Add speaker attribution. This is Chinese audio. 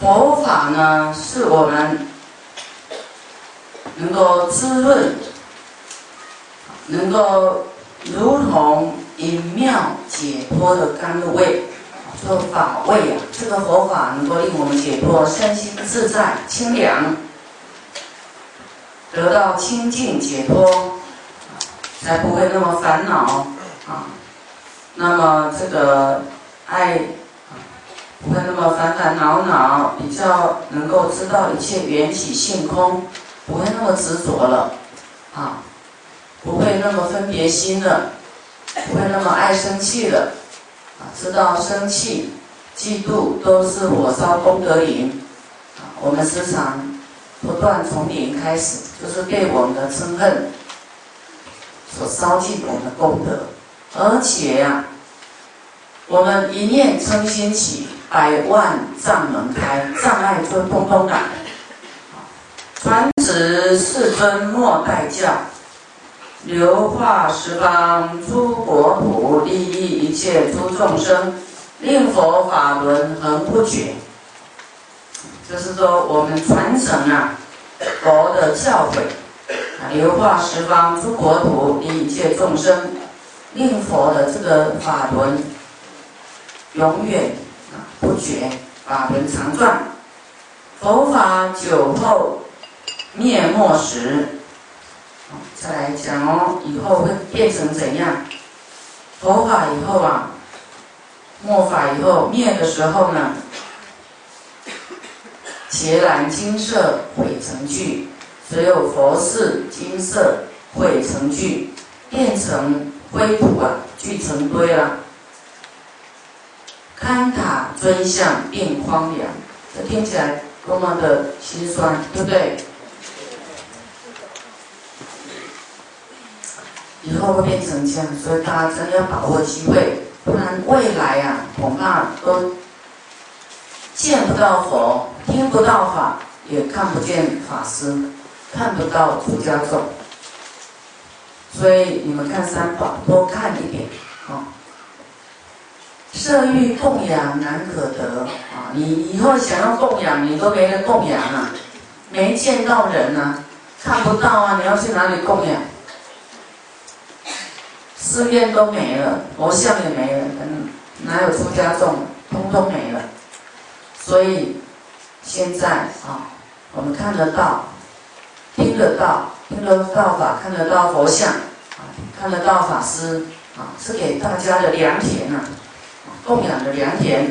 Speaker 1: 佛法呢，是我们能够滋润，能够如同饮妙解脱的甘露味，这个法味啊，这个佛法能够令我们解脱，身心自在清凉，得到清净解脱，才不会那么烦恼啊。那么这个爱。不会那么烦烦恼恼，比较能够知道一切缘起性空，不会那么执着了，啊，不会那么分别心了，不会那么爱生气了，啊，知道生气、嫉妒都是火烧功德林，啊，我们时常不断从零开始，就是被我们的嗔恨所烧尽我们的功德，而且呀，我们一念嗔心起。百万障门开，障碍就通通来。传旨世尊莫待教，流化十方诸国土，利益一切诸众生，令佛法轮恒不绝。就是说，我们传承啊佛的教诲，啊流化十方诸国土，利益一切众生，令佛的这个法轮永远。不觉，法轮常转。佛法久后灭没时，再来讲哦，以后会变成怎样？佛法以后啊，末法以后灭的时候呢，伽蓝金色毁成聚，只有佛寺金色毁成聚，变成灰土啊，聚成堆了。堪塔尊相变荒凉，这听起来多么的心酸，对不对？以后会变成这样，所以大家真的要把握机会，不然未来呀，恐怕都见不到佛，听不到法，也看不见法师，看不到出家众。所以你们看三宝，多看一点啊。色欲供养难可得啊！你以后想要供养，你都没人供养啊，没见到人啊，看不到啊，你要去哪里供养？寺院都没了，佛像也没了，嗯，哪有出家众？通通没了。所以现在啊，我们看得到，听得到，听得到法，看得到佛像啊，看得到法师啊，是给大家的良田啊。供养的良田，